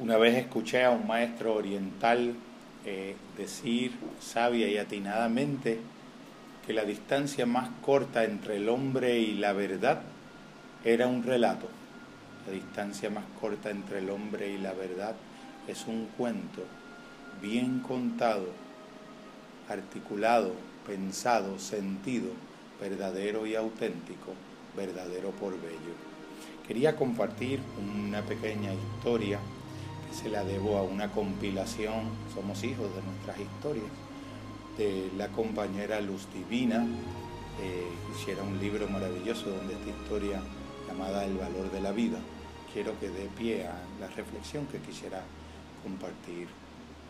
Una vez escuché a un maestro oriental eh, decir sabia y atinadamente que la distancia más corta entre el hombre y la verdad era un relato. La distancia más corta entre el hombre y la verdad es un cuento bien contado, articulado, pensado, sentido, verdadero y auténtico, verdadero por bello. Quería compartir una pequeña historia se la debo a una compilación, somos hijos de nuestras historias, de la compañera Luz Divina, eh, hiciera un libro maravilloso donde esta historia llamada El valor de la vida, quiero que dé pie a la reflexión que quisiera compartir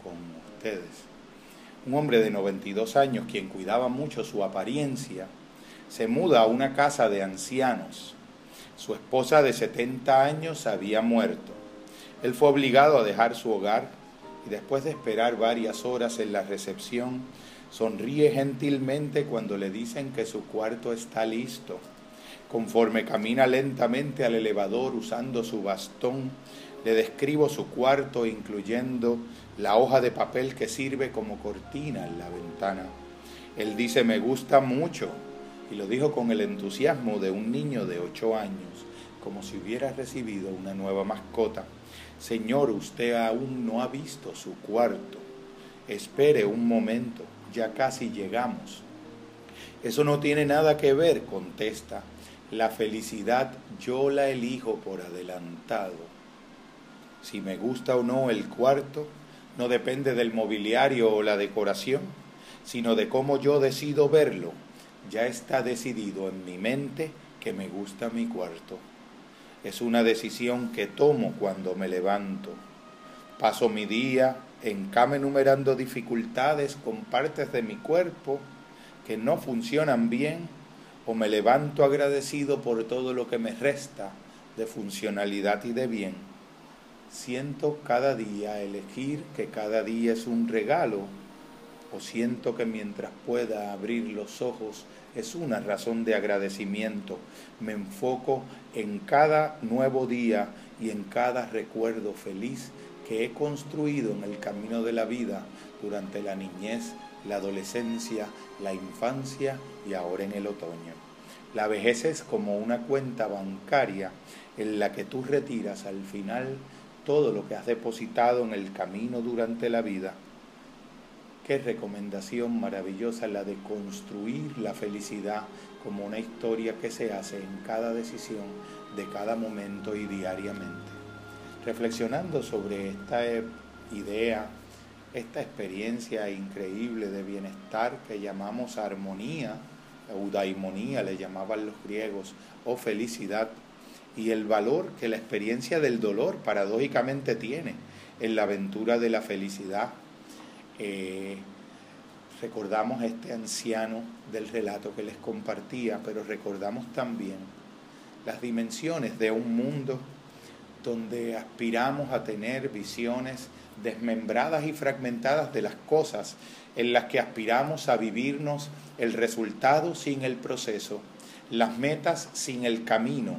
con ustedes. Un hombre de 92 años, quien cuidaba mucho su apariencia, se muda a una casa de ancianos. Su esposa de 70 años había muerto. Él fue obligado a dejar su hogar y después de esperar varias horas en la recepción, sonríe gentilmente cuando le dicen que su cuarto está listo. Conforme camina lentamente al elevador usando su bastón, le describo su cuarto incluyendo la hoja de papel que sirve como cortina en la ventana. Él dice, me gusta mucho, y lo dijo con el entusiasmo de un niño de ocho años, como si hubiera recibido una nueva mascota. Señor, usted aún no ha visto su cuarto. Espere un momento, ya casi llegamos. Eso no tiene nada que ver, contesta. La felicidad yo la elijo por adelantado. Si me gusta o no el cuarto, no depende del mobiliario o la decoración, sino de cómo yo decido verlo ya está decidido en mi mente que me gusta mi cuarto. Es una decisión que tomo cuando me levanto. Paso mi día en cama enumerando dificultades con partes de mi cuerpo que no funcionan bien o me levanto agradecido por todo lo que me resta de funcionalidad y de bien. Siento cada día elegir que cada día es un regalo o siento que mientras pueda abrir los ojos es una razón de agradecimiento. Me enfoco en cada nuevo día y en cada recuerdo feliz que he construido en el camino de la vida durante la niñez, la adolescencia, la infancia y ahora en el otoño. La vejez es como una cuenta bancaria en la que tú retiras al final todo lo que has depositado en el camino durante la vida Qué recomendación maravillosa la de construir la felicidad como una historia que se hace en cada decisión de cada momento y diariamente. Reflexionando sobre esta idea, esta experiencia increíble de bienestar que llamamos armonía, eudaimonía le llamaban los griegos, o felicidad, y el valor que la experiencia del dolor paradójicamente tiene en la aventura de la felicidad eh, recordamos este anciano del relato que les compartía, pero recordamos también las dimensiones de un mundo donde aspiramos a tener visiones desmembradas y fragmentadas de las cosas, en las que aspiramos a vivirnos el resultado sin el proceso, las metas sin el camino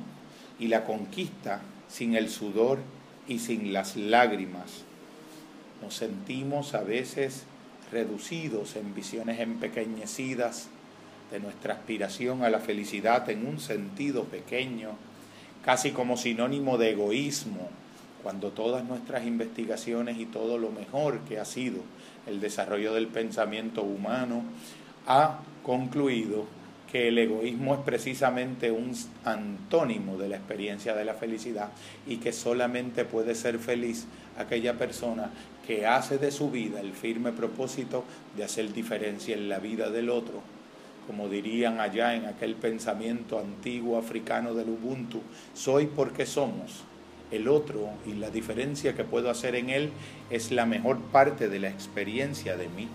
y la conquista sin el sudor y sin las lágrimas nos sentimos a veces reducidos en visiones empequeñecidas de nuestra aspiración a la felicidad en un sentido pequeño, casi como sinónimo de egoísmo, cuando todas nuestras investigaciones y todo lo mejor que ha sido el desarrollo del pensamiento humano ha concluido que el egoísmo es precisamente un antónimo de la experiencia de la felicidad y que solamente puede ser feliz aquella persona que hace de su vida el firme propósito de hacer diferencia en la vida del otro. Como dirían allá en aquel pensamiento antiguo africano del Ubuntu, soy porque somos. El otro y la diferencia que puedo hacer en él es la mejor parte de la experiencia de mí.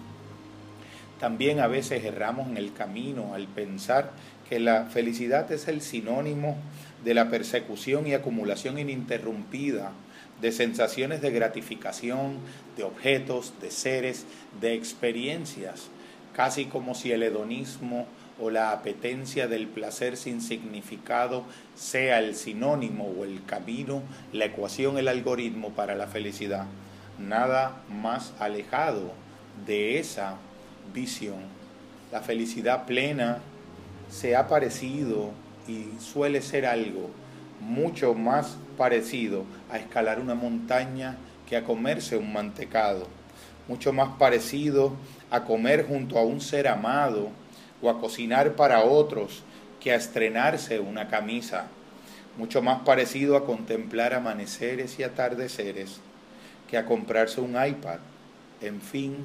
También a veces erramos en el camino al pensar que la felicidad es el sinónimo de la persecución y acumulación ininterrumpida de sensaciones de gratificación, de objetos, de seres, de experiencias, casi como si el hedonismo o la apetencia del placer sin significado sea el sinónimo o el camino, la ecuación, el algoritmo para la felicidad. Nada más alejado de esa visión. La felicidad plena se ha parecido y suele ser algo mucho más parecido a escalar una montaña que a comerse un mantecado, mucho más parecido a comer junto a un ser amado o a cocinar para otros que a estrenarse una camisa, mucho más parecido a contemplar amaneceres y atardeceres que a comprarse un iPad, en fin,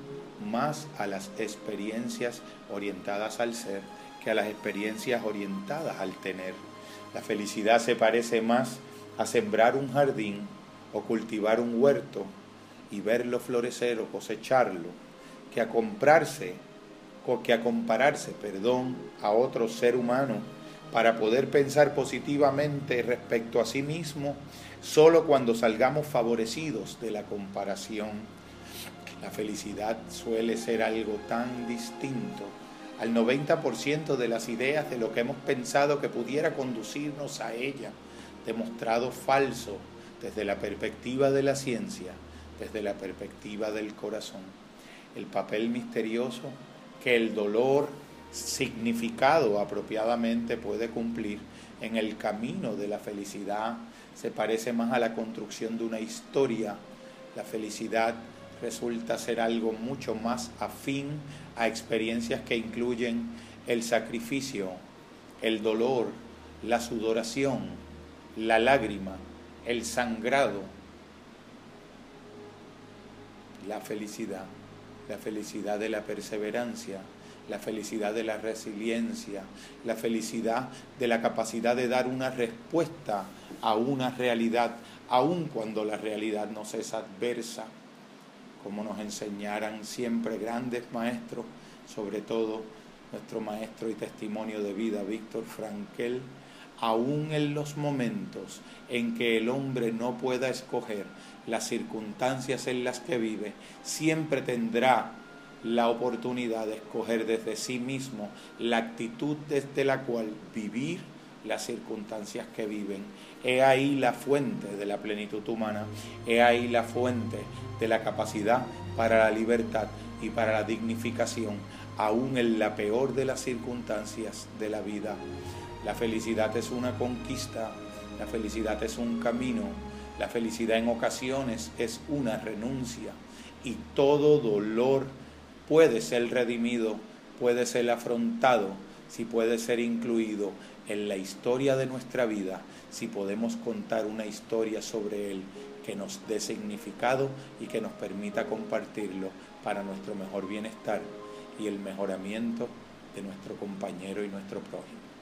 más a las experiencias orientadas al ser que a las experiencias orientadas al tener. La felicidad se parece más a sembrar un jardín o cultivar un huerto y verlo florecer o cosecharlo que a comprarse que a compararse, perdón, a otro ser humano para poder pensar positivamente respecto a sí mismo solo cuando salgamos favorecidos de la comparación. La felicidad suele ser algo tan distinto al 90% de las ideas de lo que hemos pensado que pudiera conducirnos a ella, demostrado falso desde la perspectiva de la ciencia, desde la perspectiva del corazón. El papel misterioso que el dolor significado apropiadamente puede cumplir en el camino de la felicidad se parece más a la construcción de una historia. La felicidad resulta ser algo mucho más afín a experiencias que incluyen el sacrificio, el dolor, la sudoración, la lágrima, el sangrado, la felicidad, la felicidad de la perseverancia, la felicidad de la resiliencia, la felicidad de la capacidad de dar una respuesta a una realidad, aun cuando la realidad nos es adversa como nos enseñaran siempre grandes maestros, sobre todo nuestro maestro y testimonio de vida, Víctor Frankel, aún en los momentos en que el hombre no pueda escoger las circunstancias en las que vive, siempre tendrá la oportunidad de escoger desde sí mismo la actitud desde la cual vivir las circunstancias que viven. He ahí la fuente de la plenitud humana, he ahí la fuente de la capacidad para la libertad y para la dignificación, aún en la peor de las circunstancias de la vida. La felicidad es una conquista, la felicidad es un camino, la felicidad en ocasiones es una renuncia y todo dolor puede ser redimido, puede ser afrontado, si puede ser incluido en la historia de nuestra vida, si podemos contar una historia sobre él que nos dé significado y que nos permita compartirlo para nuestro mejor bienestar y el mejoramiento de nuestro compañero y nuestro prójimo.